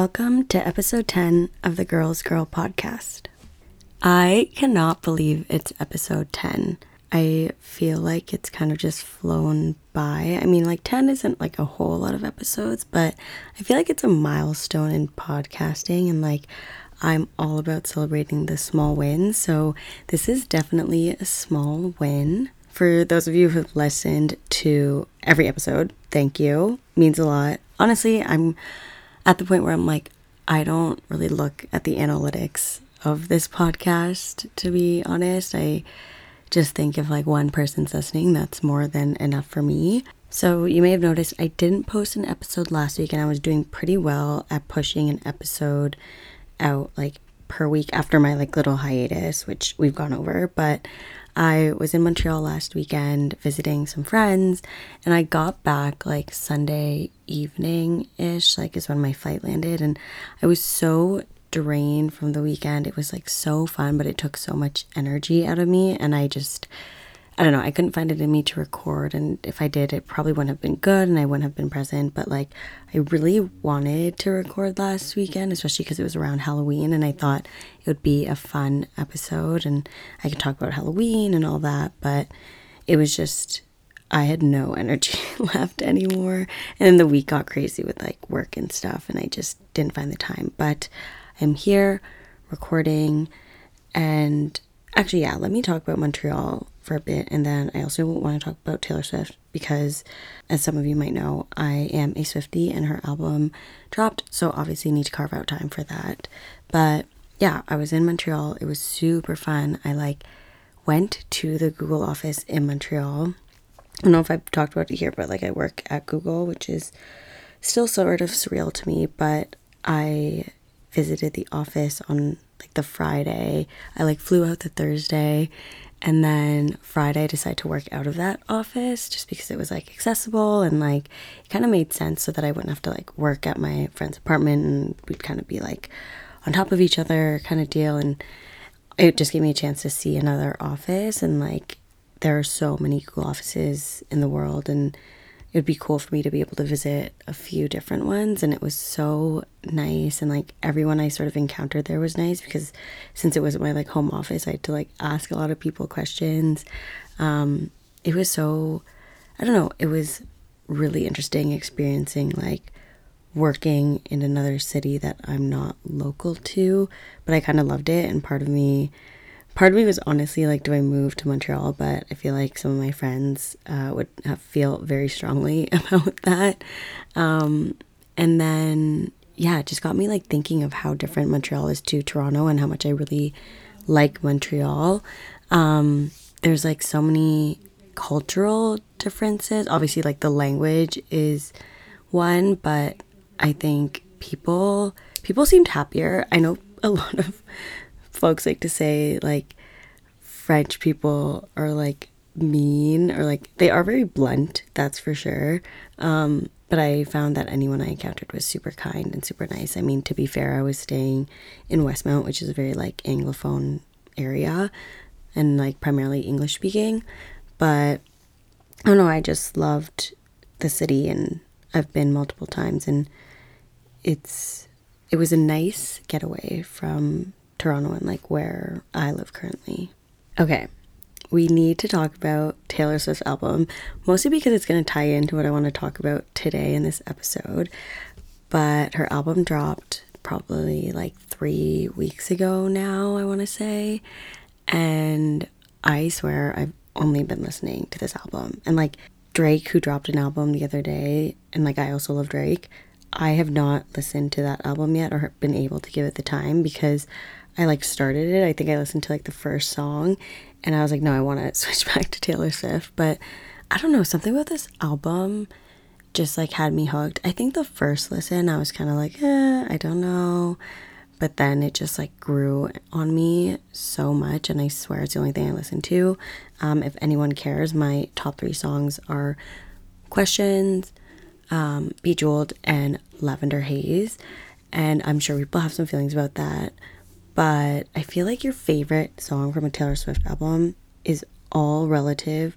Welcome to episode 10 of the Girls Girl podcast. I cannot believe it's episode 10. I feel like it's kind of just flown by. I mean, like 10 isn't like a whole lot of episodes, but I feel like it's a milestone in podcasting and like I'm all about celebrating the small wins. So this is definitely a small win. For those of you who have listened to every episode, thank you. means a lot. Honestly, I'm at the point where I'm like, I don't really look at the analytics of this podcast, to be honest. I just think if like one person's listening, that's more than enough for me. So you may have noticed I didn't post an episode last week and I was doing pretty well at pushing an episode out like per week after my like little hiatus, which we've gone over, but I was in Montreal last weekend visiting some friends and I got back like Sunday evening ish, like is when my flight landed. And I was so drained from the weekend. It was like so fun, but it took so much energy out of me. And I just, I don't know, I couldn't find it in me to record. And if I did, it probably wouldn't have been good and I wouldn't have been present. But like, I really wanted to record last weekend, especially because it was around Halloween. And I thought it would be a fun episode and I could talk about Halloween and all that. But it was just, I had no energy left anymore. And then the week got crazy with like work and stuff. And I just didn't find the time. But I'm here recording and actually, yeah, let me talk about Montreal for a bit. And then I also want to talk about Taylor Swift because, as some of you might know, I am a Swiftie and her album dropped. So obviously, need to carve out time for that. But yeah, I was in Montreal. It was super fun. I like went to the Google office in Montreal. I don't know if I've talked about it here, but like I work at Google, which is still sort of surreal to me. But I visited the office on like the Friday. I like flew out the Thursday and then Friday I decided to work out of that office just because it was like accessible and like it kind of made sense so that I wouldn't have to like work at my friend's apartment and we'd kind of be like on top of each other kind of deal and it just gave me a chance to see another office and like there are so many Google offices in the world and it would be cool for me to be able to visit a few different ones and it was so nice and like everyone I sort of encountered there was nice because since it wasn't my like home office I had to like ask a lot of people questions. Um it was so I don't know it was really interesting experiencing like working in another city that I'm not local to but I kind of loved it and part of me part of me was honestly like, do I move to Montreal? But I feel like some of my friends uh, would have, feel very strongly about that. Um, and then, yeah, it just got me like thinking of how different Montreal is to Toronto and how much I really like Montreal. Um, there's like so many cultural differences. Obviously, like the language is one, but I think people people seemed happier. I know a lot of folks like to say like French people are like mean or like they are very blunt, that's for sure. Um, but I found that anyone I encountered was super kind and super nice. I mean, to be fair, I was staying in Westmount, which is a very like anglophone area and like primarily English speaking. But I don't know, I just loved the city and I've been multiple times and it's it was a nice getaway from Toronto and like where I live currently. Okay, we need to talk about Taylor Swift's album, mostly because it's going to tie into what I want to talk about today in this episode. But her album dropped probably like three weeks ago now, I want to say. And I swear I've only been listening to this album. And like Drake, who dropped an album the other day, and like I also love Drake, I have not listened to that album yet or been able to give it the time because I like started it. I think I listened to like the first song and I was like, no, I want to switch back to Taylor Swift. But I don't know, something about this album just like had me hooked. I think the first listen, I was kind of like, eh, I don't know. But then it just like grew on me so much. And I swear it's the only thing I listen to. Um, if anyone cares, my top three songs are Questions, um, Bejeweled, and Lavender Haze. And I'm sure people have some feelings about that but I feel like your favorite song from a Taylor Swift album is all relative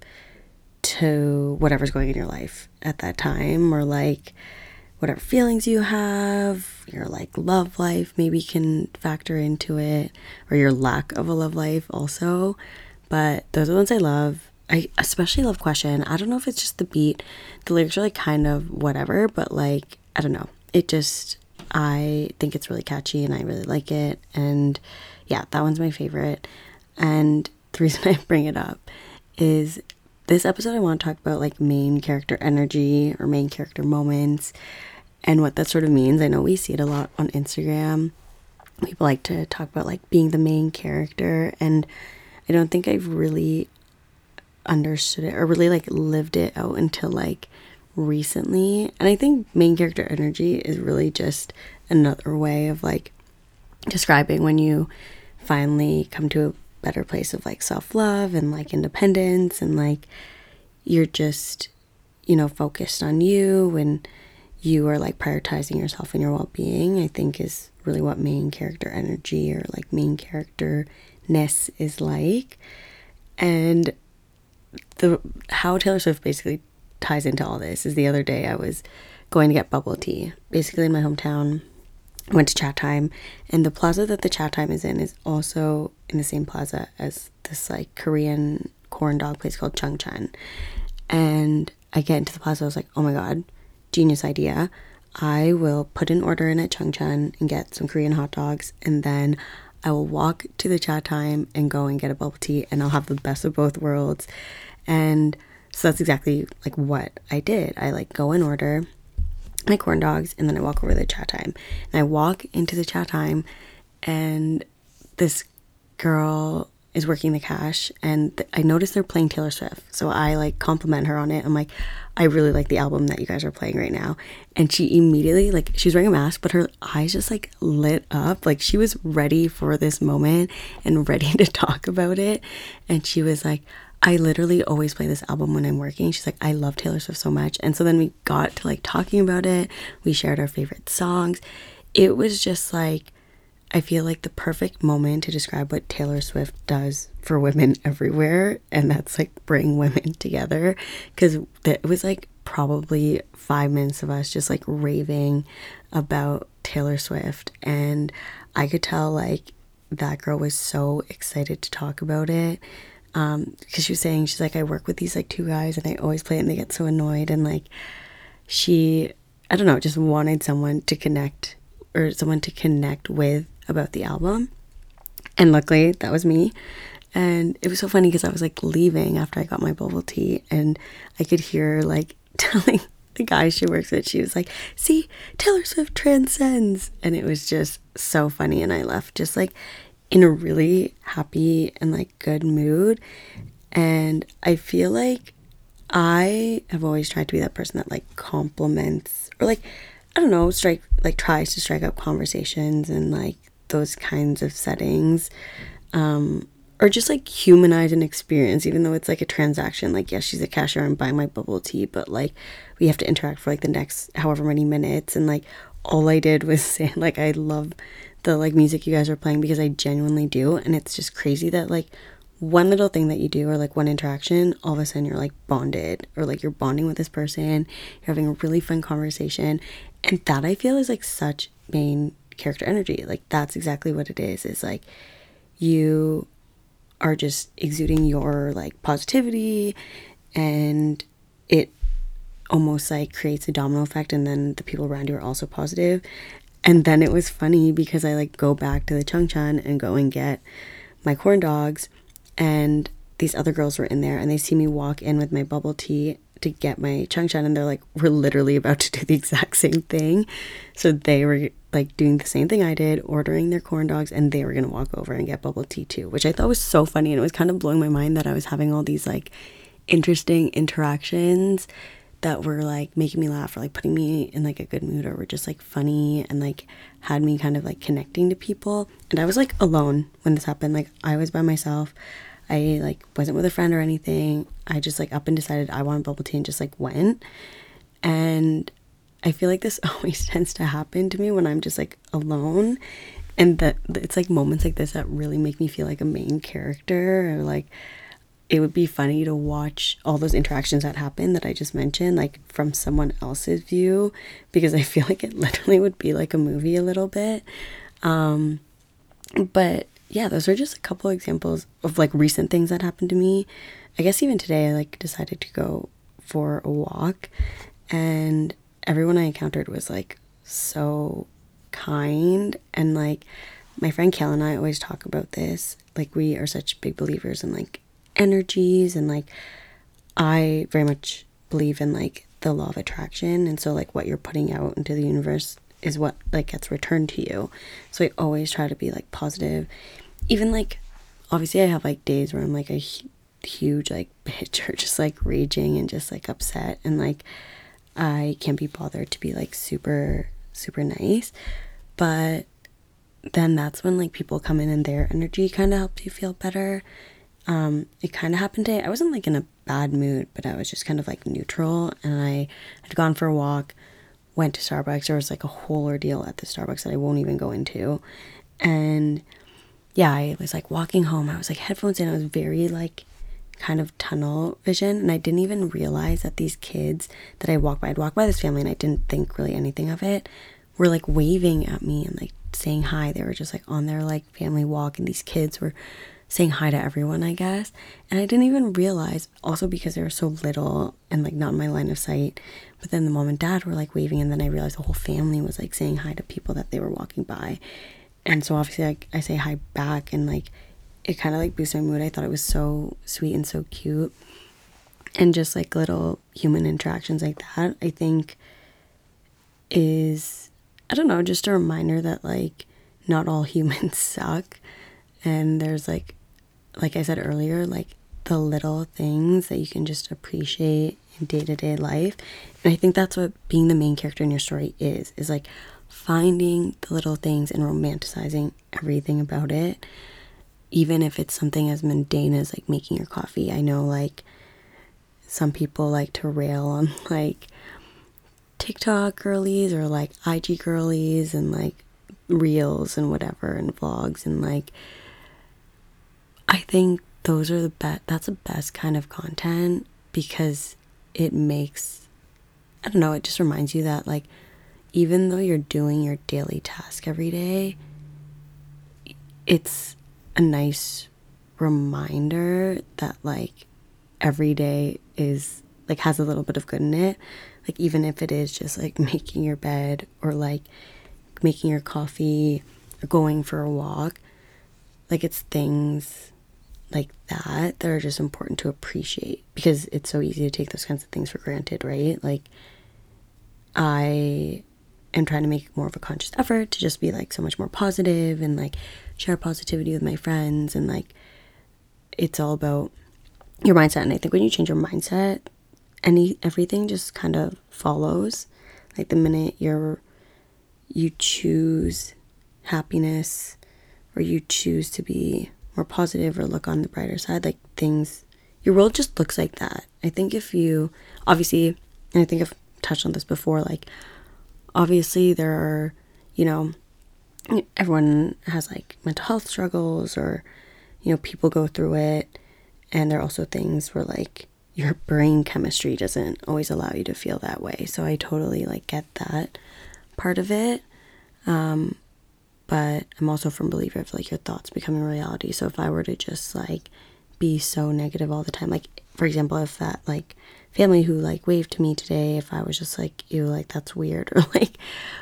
to whatever's going in your life at that time or like whatever feelings you have, your like love life maybe can factor into it, or your lack of a love life also. But those are the ones I love. I especially love Question. I don't know if it's just the beat. The lyrics are like kind of whatever, but like, I don't know. It just, I think it's really catchy and I really like it. And yeah, that one's my favorite. And the reason I bring it up is this episode I want to talk about like main character energy or main character moments and what that sort of means. I know we see it a lot on Instagram. People like to talk about like being the main character and I don't think I've really understood it or really like lived it out until like recently. And I think main character energy is really just another way of like describing when you finally come to a better place of like self love and like independence and like you're just, you know, focused on you and you are like prioritizing yourself and your well being, I think is really what main character energy or like main character ness is like. And the how Taylor Swift basically ties into all this is the other day I was going to get bubble tea, basically in my hometown. Went to Chatime, and the plaza that the Chatime is in is also in the same plaza as this like Korean corn dog place called Chungchun. And I get into the plaza, I was like, oh my god, genius idea. I will put an order in at Chungchun and get some Korean hot dogs, and then I will walk to the Chatime and go and get a bubble tea, and I'll have the best of both worlds. And so that's exactly like what I did. I like go and order my corn dogs, and then I walk over the Chatime. And I walk into the Chatime, and this girl is working the cash and th- I notice they're playing Taylor Swift. So I like compliment her on it. I'm like, I really like the album that you guys are playing right now. And she immediately like she was wearing a mask, but her eyes just like lit up. Like she was ready for this moment and ready to talk about it. And she was like, I literally always play this album when I'm working. She's like, I love Taylor Swift so much. And so then we got to like talking about it. We shared our favorite songs. It was just like I feel like the perfect moment to describe what Taylor Swift does for women everywhere, and that's like bring women together. Because it was like probably five minutes of us just like raving about Taylor Swift, and I could tell like that girl was so excited to talk about it. Um, because she was saying she's like I work with these like two guys and I always play it and they get so annoyed and like she I don't know just wanted someone to connect or someone to connect with about the album. And luckily, that was me. And it was so funny because I was like leaving after I got my bubble tea, and I could hear like telling the guy she works with, she was like, See, Taylor Swift transcends. And it was just so funny. And I left just like in a really happy and like good mood. And I feel like I have always tried to be that person that like compliments or like, I don't know, strike, like tries to strike up conversations and like those kinds of settings um, or just like humanize an experience even though it's like a transaction like yes she's a cashier i'm buying my bubble tea but like we have to interact for like the next however many minutes and like all i did was say like i love the like music you guys are playing because i genuinely do and it's just crazy that like one little thing that you do or like one interaction all of a sudden you're like bonded or like you're bonding with this person you're having a really fun conversation and that i feel is like such main character energy. Like that's exactly what it is. Is like you are just exuding your like positivity and it almost like creates a domino effect and then the people around you are also positive. And then it was funny because I like go back to the Chungchun and go and get my corn dogs and these other girls were in there and they see me walk in with my bubble tea to get my Chungchun and they're like, we're literally about to do the exact same thing. So they were like doing the same thing I did, ordering their corn dogs, and they were gonna walk over and get bubble tea too, which I thought was so funny. And it was kind of blowing my mind that I was having all these like interesting interactions that were like making me laugh or like putting me in like a good mood or were just like funny and like had me kind of like connecting to people. And I was like alone when this happened. Like I was by myself. I like wasn't with a friend or anything. I just like up and decided I wanted bubble tea and just like went. And I feel like this always tends to happen to me when I'm just like alone. And that it's like moments like this that really make me feel like a main character or like it would be funny to watch all those interactions that happen that I just mentioned, like from someone else's view, because I feel like it literally would be like a movie a little bit. Um, but yeah, those are just a couple examples of like recent things that happened to me. I guess even today, I like decided to go for a walk, and everyone I encountered was like so kind and like my friend Kel and I always talk about this. Like we are such big believers in like energies and like I very much believe in like the law of attraction and so like what you're putting out into the universe is what like gets returned to you. So I always try to be like positive. Even like obviously I have like days where I'm like a huge like bitch or just like raging and just like upset and like I can't be bothered to be like super super nice. But then that's when like people come in and their energy kind of helps you feel better um, it kind of happened today. I wasn't like in a bad mood, but I was just kind of like neutral. And I had gone for a walk, went to Starbucks. There was like a whole ordeal at the Starbucks that I won't even go into. And yeah, I was like walking home. I was like headphones in. I was very like kind of tunnel vision. And I didn't even realize that these kids that I walked by, I'd walked by this family and I didn't think really anything of it, were like waving at me and like saying hi. They were just like on their like family walk. And these kids were saying hi to everyone, I guess. And I didn't even realize, also because they were so little and like not in my line of sight. But then the mom and dad were like waving, and then I realized the whole family was like saying hi to people that they were walking by. And so obviously, like I say hi back, and like it kind of like boosts my mood. I thought it was so sweet and so cute. And just like little human interactions like that, I think is, I don't know, just a reminder that like not all humans suck and there's like like I said earlier, like the little things that you can just appreciate in day-to-day life. And I think that's what being the main character in your story is is like finding the little things and romanticizing everything about it. Even if it's something as mundane as like making your coffee. I know like some people like to rail on like TikTok girlies or like IG girlies and like reels and whatever and vlogs and like I think those are the best, that's the best kind of content because it makes, I don't know, it just reminds you that, like, even though you're doing your daily task every day, it's a nice reminder that, like, every day is, like, has a little bit of good in it. Like, even if it is just, like, making your bed or, like, making your coffee or going for a walk, like, it's things like that that are just important to appreciate because it's so easy to take those kinds of things for granted, right? Like, I am trying to make more of a conscious effort to just be like so much more positive and like share positivity with my friends and like it's all about your mindset and I think when you change your mindset any everything just kind of follows like the minute you're you choose happiness or you choose to be more positive or look on the brighter side, like things, your world just looks like that. I think if you, obviously, and I think I've touched on this before, like, obviously, there are, you know, everyone has like mental health struggles or, you know, people go through it. And there are also things where like your brain chemistry doesn't always allow you to feel that way. So I totally like get that part of it. Um, but I'm also from believer of like your thoughts becoming reality. So if I were to just like be so negative all the time, like for example, if that like family who like waved to me today, if I was just like, ew, like that's weird, or like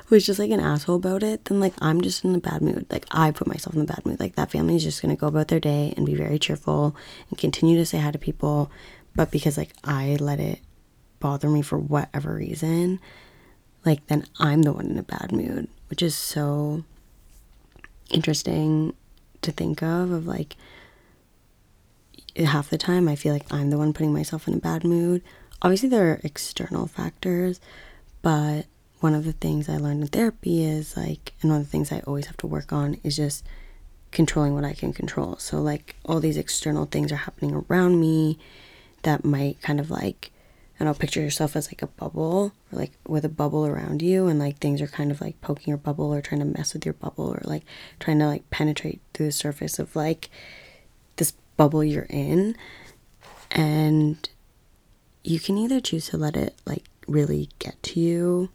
was just like an asshole about it, then like I'm just in a bad mood. Like I put myself in a bad mood. Like that family is just gonna go about their day and be very cheerful and continue to say hi to people. But because like I let it bother me for whatever reason, like then I'm the one in a bad mood, which is so interesting to think of of like half the time I feel like I'm the one putting myself in a bad mood. Obviously there are external factors, but one of the things I learned in therapy is like and one of the things I always have to work on is just controlling what I can control. So like all these external things are happening around me that might kind of like I don't know, picture yourself as like a bubble like with a bubble around you and like things are kind of like poking your bubble or trying to mess with your bubble or like trying to like penetrate through the surface of like this bubble you're in. And you can either choose to let it like really get to you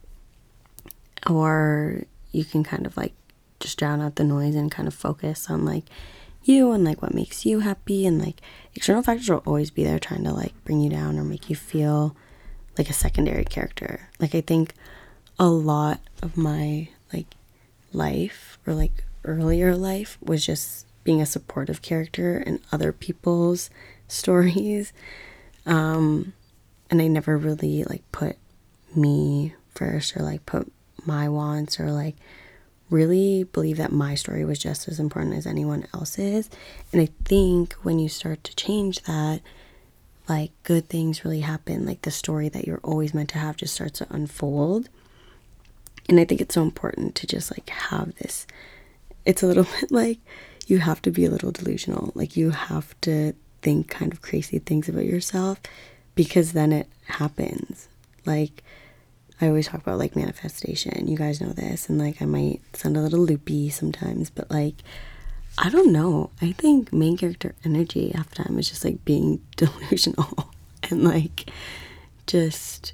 or you can kind of like just drown out the noise and kind of focus on like you and like what makes you happy and like external factors will always be there trying to like bring you down or make you feel like a secondary character. Like I think a lot of my like life or like earlier life was just being a supportive character in other people's stories. Um and I never really like put me first or like put my wants or like really believe that my story was just as important as anyone else's. And I think when you start to change that, like good things really happen. Like the story that you're always meant to have just starts to unfold. And I think it's so important to just like have this. It's a little bit like you have to be a little delusional. Like you have to think kind of crazy things about yourself because then it happens. Like I always talk about like manifestation. You guys know this, and like I might sound a little loopy sometimes, but like I don't know. I think main character energy half the time is just like being delusional and like just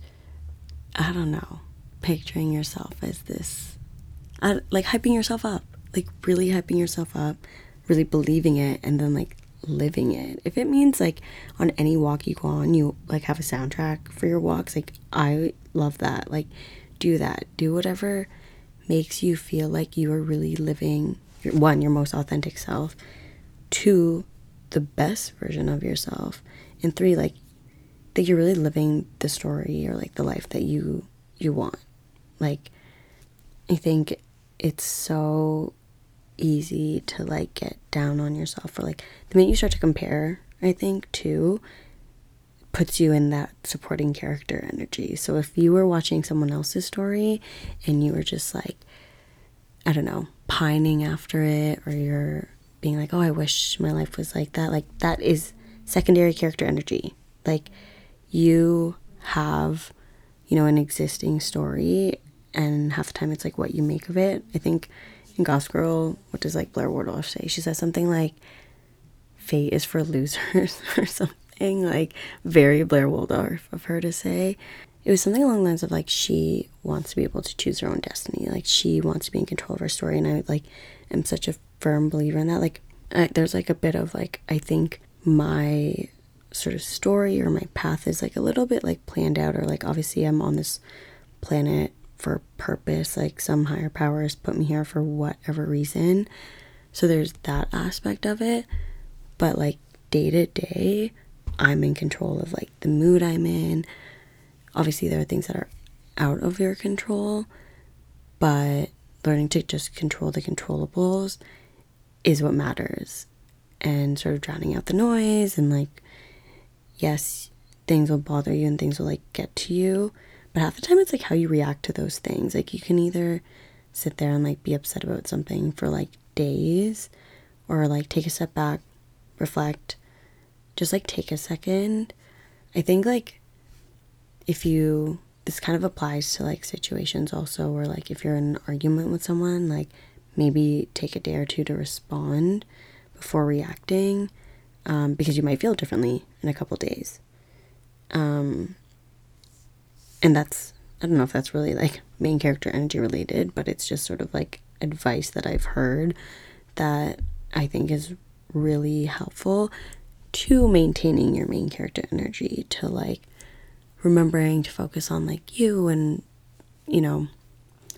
I don't know, picturing yourself as this, I, like hyping yourself up, like really hyping yourself up, really believing it, and then like living it. If it means like on any walk you go on, you like have a soundtrack for your walks, like I love that. Like do that. Do whatever makes you feel like you are really living your, one, your most authentic self, two, the best version of yourself, and three, like that you're really living the story or like the life that you you want. Like I think it's so easy to like get down on yourself or like the minute you start to compare i think too puts you in that supporting character energy. So if you were watching someone else's story and you were just like i don't know pining after it or you're being like oh i wish my life was like that like that is secondary character energy. Like you have you know an existing story and half the time it's like what you make of it. I think in Gossip Girl, what does like Blair Waldorf say? She says something like, "Fate is for losers" or something like very Blair Waldorf of her to say. It was something along the lines of like she wants to be able to choose her own destiny, like she wants to be in control of her story, and I like am such a firm believer in that. Like, I, there's like a bit of like I think my sort of story or my path is like a little bit like planned out, or like obviously I'm on this planet for purpose. Like some higher powers put me here for whatever reason. So there's that aspect of it. But like day to day, I'm in control of like the mood I'm in. Obviously, there are things that are out of your control, but learning to just control the controllables is what matters. And sort of drowning out the noise and like, yes, things will bother you and things will like get to you but half the time it's like how you react to those things. Like you can either sit there and like be upset about something for like days or like take a step back, reflect, just like take a second. I think like if you this kind of applies to like situations also where like if you're in an argument with someone, like maybe take a day or two to respond before reacting um, because you might feel differently in a couple days. Um, and that's I don't know if that's really like main character energy related, but it's just sort of like advice that I've heard that I think is really helpful to maintaining your main character energy, to like remembering to focus on like you and, you know,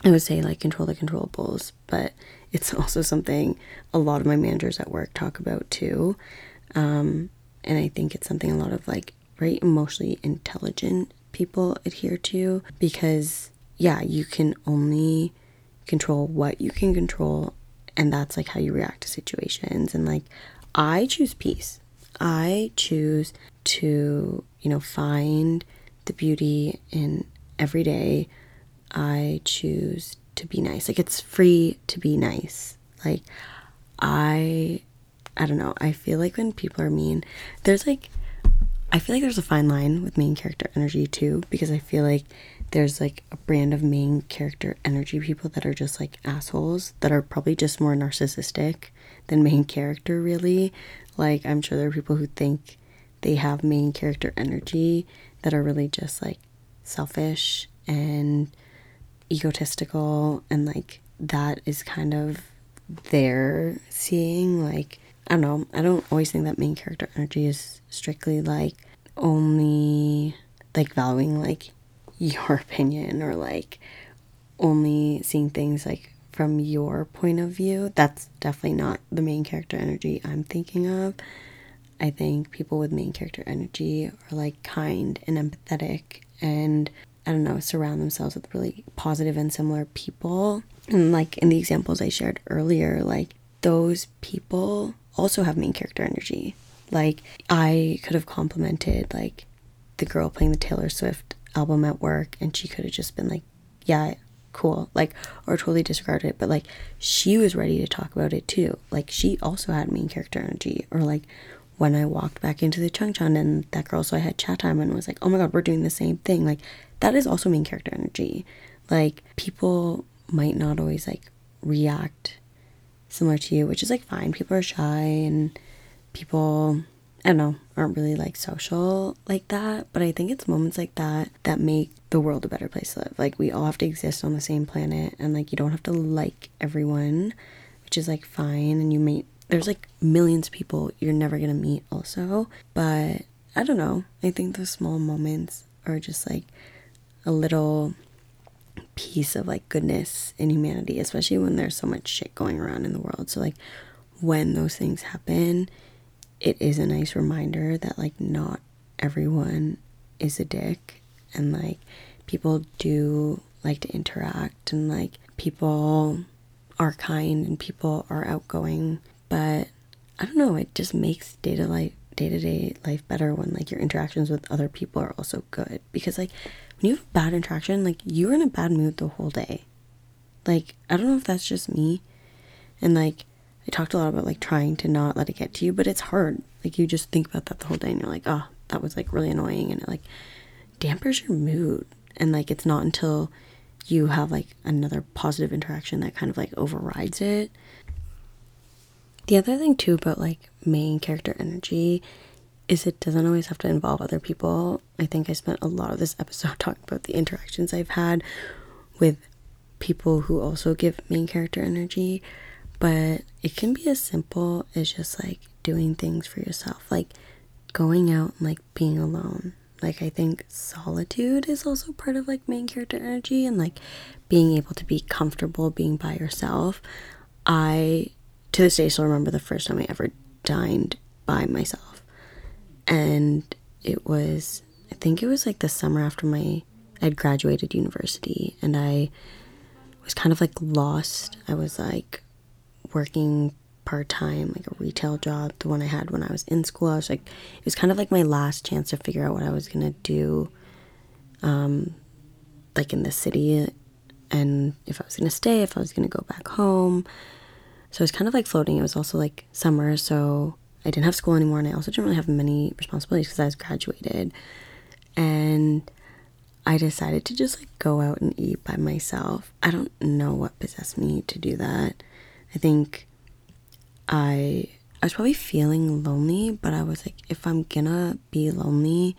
I would say like control the controllables, but it's also something a lot of my managers at work talk about too. Um, and I think it's something a lot of like very emotionally intelligent people adhere to because, yeah, you can only control what you can control, and that's like how you react to situations. And like, I choose peace. I choose to, you know, find the beauty in every day. I choose to be nice. Like, it's free to be nice. Like, I, I don't know. I feel like when people are mean, there's like, I feel like there's a fine line with main character energy too, because I feel like there's like a brand of main character energy people that are just like assholes that are probably just more narcissistic than main character, really. Like, I'm sure there are people who think they have main character energy that are really just like selfish and egotistical and like that is kind of their seeing like I don't know, I don't always think that main character energy is strictly like only like valuing like your opinion or like only seeing things like from your point of view. That's definitely not the main character energy I'm thinking of. I think people with main character energy are like kind and empathetic and I don't know, surround themselves with really positive and similar people. And like in the examples I shared earlier, like those people also have main character energy. Like I could have complimented like the girl playing the Taylor Swift album at work and she could have just been like, yeah, cool. Like or totally disregarded it, but like she was ready to talk about it too. Like she also had main character energy or like when I walked back into the Chungchun and that girl so I had Chatime and was like, "Oh my god, we're doing the same thing." Like that is also main character energy. Like people might not always like react similar to you, which is like fine. People are shy and people, I don't know, aren't really like social like that. But I think it's moments like that that make the world a better place to live. Like we all have to exist on the same planet and like you don't have to like everyone, which is like fine. And you may, there's like millions of people you're never gonna meet also. But I don't know. I think those small moments are just like a little piece of like goodness in humanity, especially when there's so much shit going around in the world. So, like, when those things happen, it is a nice reminder that like not everyone is a dick and like people do like to interact and like people are kind and people are outgoing but i don't know it just makes data life day-to-day life better when like your interactions with other people are also good because like when you have bad interaction, like you're in a bad mood the whole day. Like, I don't know if that's just me. And like, I talked a lot about like trying to not let it get to you, but it's hard. Like, you just think about that the whole day and you're like, oh, that was like really annoying. And it like dampers your mood. And like, it's not until you have like another positive interaction that kind of like overrides it. The other thing too about like main character energy is it doesn't always have to involve other people. I think I spent a lot of this episode talking about the interactions I've had with people who also give main character energy, but it can be as simple as just like doing things for yourself, like going out and like being alone. Like I think solitude is also part of like main character energy and like being able to be comfortable being by yourself. I to this day still remember the first time I ever dined by myself and it was I think it was like the summer after my I'd graduated university and I was kind of like lost. I was like working part time, like a retail job, the one I had when I was in school. I was like it was kind of like my last chance to figure out what I was gonna do um like in the city and if I was gonna stay, if I was gonna go back home. So it was kind of like floating. It was also like summer, so I didn't have school anymore, and I also didn't really have many responsibilities because I was graduated. And I decided to just like go out and eat by myself. I don't know what possessed me to do that. I think I I was probably feeling lonely, but I was like, if I'm gonna be lonely,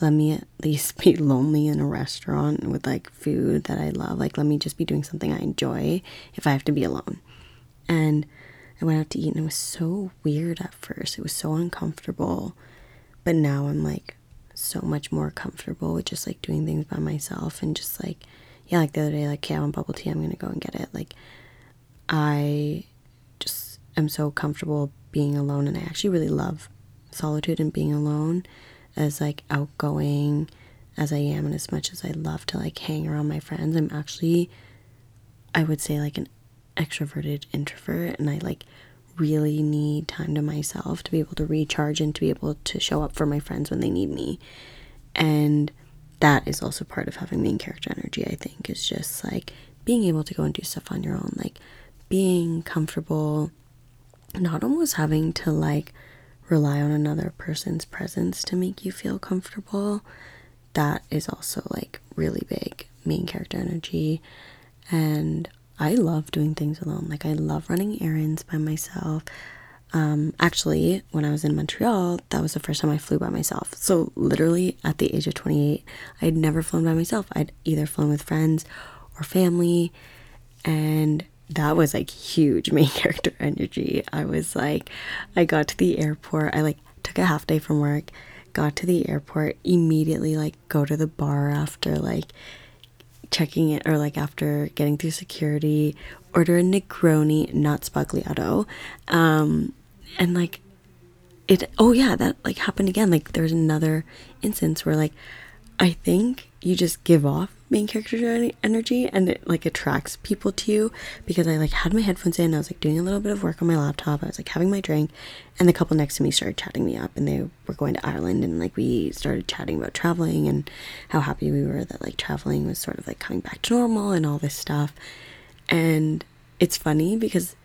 let me at least be lonely in a restaurant with like food that I love. Like, let me just be doing something I enjoy if I have to be alone. And I went out to eat and it was so weird at first. It was so uncomfortable. But now I'm like so much more comfortable with just like doing things by myself and just like, yeah, like the other day, like, okay, I want bubble tea, I'm gonna go and get it. Like, I just am so comfortable being alone and I actually really love solitude and being alone as like outgoing as I am and as much as I love to like hang around my friends, I'm actually I would say like an extroverted introvert and I like really need time to myself to be able to recharge and to be able to show up for my friends when they need me. And that is also part of having main character energy, I think, is just like being able to go and do stuff on your own, like being comfortable, not almost having to like rely on another person's presence to make you feel comfortable. That is also like really big main character energy. And I love doing things alone. Like I love running errands by myself. Um, actually, when I was in Montreal, that was the first time I flew by myself. So, literally, at the age of 28, I had never flown by myself. I'd either flown with friends or family. And that was like huge main character energy. I was like, I got to the airport. I like took a half day from work, got to the airport, immediately like go to the bar after like checking it or like after getting through security, order a Negroni, not Sbagliato. Um, and like it oh yeah that like happened again like there's another instance where like i think you just give off main character energy and it like attracts people to you because i like had my headphones in i was like doing a little bit of work on my laptop i was like having my drink and the couple next to me started chatting me up and they were going to ireland and like we started chatting about traveling and how happy we were that like traveling was sort of like coming back to normal and all this stuff. And it's funny because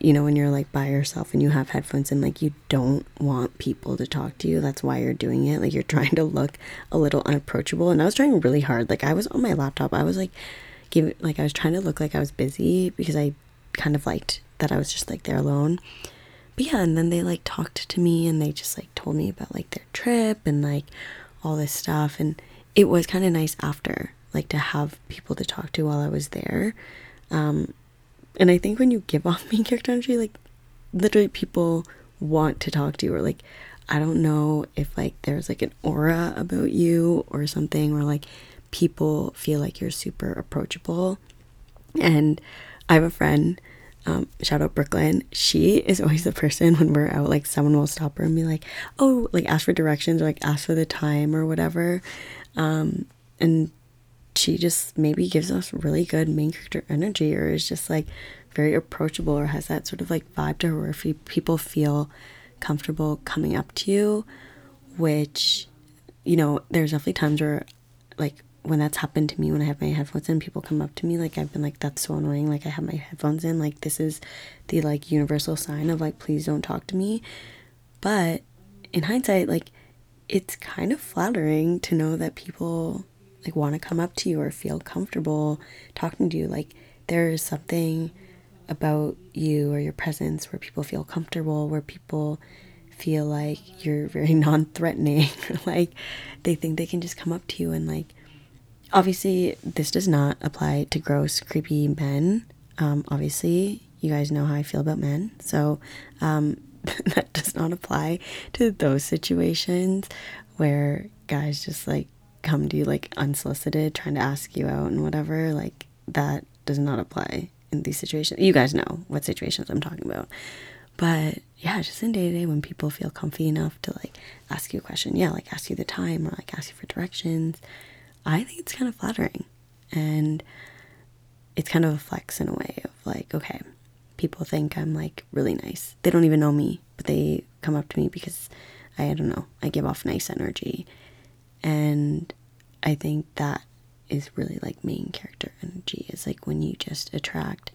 you know, when you're like by yourself and you have headphones and like you don't want people to talk to you, that's why you're doing it. Like you're trying to look a little unapproachable. And I was trying really hard. Like I was on my laptop, I was like, give like I was trying to look like I was busy because I kind of liked that I was just like there alone. But yeah, and then they like talked to me and they just like told me about like their trip and like all this stuff. And it was kind of nice after, like to have people to talk to while I was there. Um, and I think when you give off main character energy, like literally people want to talk to you or like I don't know if like there's like an aura about you or something or like people feel like you're super approachable. And I have a friend, um, shout out Brooklyn. She is always the person when we're out, like someone will stop her and be like, oh, like ask for directions or like ask for the time or whatever. Um, and she just maybe gives us really good main character energy or is just like very approachable or has that sort of like vibe to her where people feel comfortable coming up to you which you know there's definitely times where like when that's happened to me when i have my headphones in people come up to me like i've been like that's so annoying like i have my headphones in like this is the like universal sign of like please don't talk to me. But in hindsight like it's kind of flattering to know that people like want to come up to you or feel comfortable talking to you like there is something about you or your presence where people feel comfortable where people feel like you're very non-threatening like they think they can just come up to you and like obviously this does not apply to gross creepy men. Um, obviously you guys know how i feel about men so um, that does not apply to those situations where guys just like come to you like unsolicited, trying to ask you out and whatever, like that does not apply in these situations. You guys know what situations I'm talking about. But yeah, just in day to day when people feel comfy enough to like ask you a question, yeah, like ask you the time or like ask you for directions, I think it's kind of flattering. And it's kind of a flex in a way of like, okay, people think I'm like really nice. They don't even know me, but they come up to me because I, I don't know, I give off nice energy and I think that is really like main character energy is like when you just attract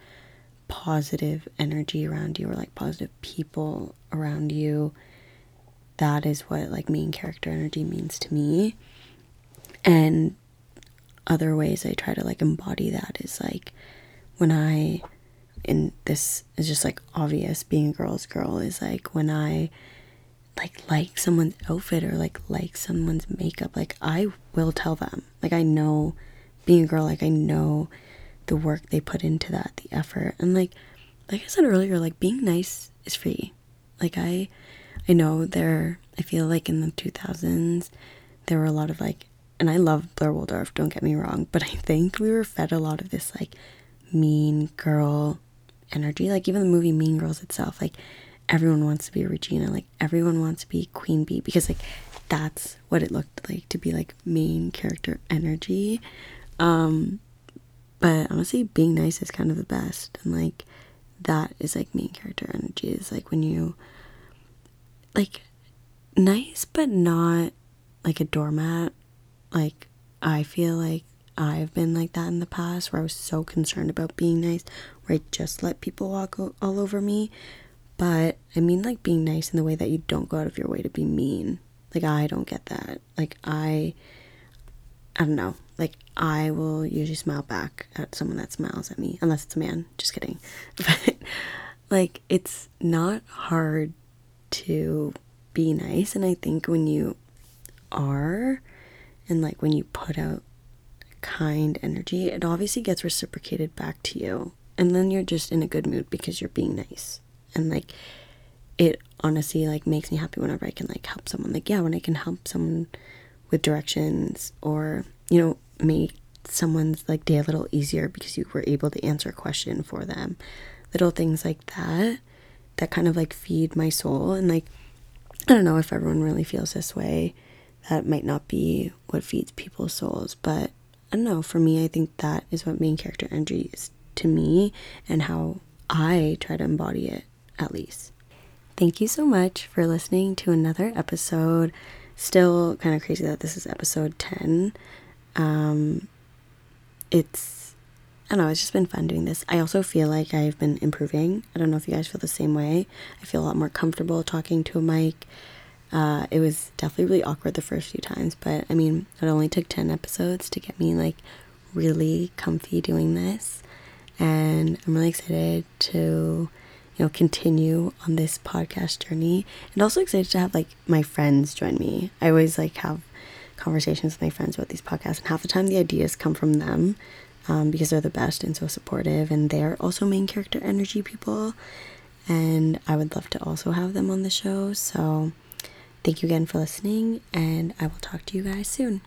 positive energy around you or like positive people around you. That is what like main character energy means to me. And other ways I try to like embody that is like when I and this is just like obvious being a girl's girl is like when I like like someone's outfit or like like someone's makeup like i will tell them. Like i know being a girl like i know the work they put into that the effort. And like like i said earlier like being nice is free. Like i i know there i feel like in the 2000s there were a lot of like and i love blair waldorf don't get me wrong but i think we were fed a lot of this like mean girl energy. Like even the movie mean girls itself like everyone wants to be Regina, like everyone wants to be Queen Bee because like that's what it looked like to be like main character energy. Um but honestly being nice is kind of the best and like that is like main character energy is like when you like nice but not like a doormat. Like I feel like I've been like that in the past where I was so concerned about being nice where I just let people walk all over me but I mean, like being nice in the way that you don't go out of your way to be mean. Like, I don't get that. Like, I, I don't know. Like, I will usually smile back at someone that smiles at me, unless it's a man. Just kidding. But like it's not hard to be nice. And I think when you are, and like when you put out kind energy, it obviously gets reciprocated back to you. And then you're just in a good mood because you're being nice. And like it honestly like makes me happy whenever I can like help someone. Like yeah, when I can help someone with directions or, you know, make someone's like day a little easier because you were able to answer a question for them. Little things like that that kind of like feed my soul and like I don't know if everyone really feels this way. That might not be what feeds people's souls, but I don't know. For me, I think that is what main character energy is to me and how I try to embody it at least. Thank you so much for listening to another episode. Still kind of crazy that this is episode 10. Um, it's, I don't know, it's just been fun doing this. I also feel like I've been improving. I don't know if you guys feel the same way. I feel a lot more comfortable talking to a mic. Uh, it was definitely really awkward the first few times, but I mean, it only took 10 episodes to get me like really comfy doing this. And I'm really excited to, you know, continue on this podcast journey and also excited to have like my friends join me. I always like have conversations with my friends about these podcasts, and half the time the ideas come from them um, because they're the best and so supportive, and they're also main character energy people. And I would love to also have them on the show. So, thank you again for listening, and I will talk to you guys soon.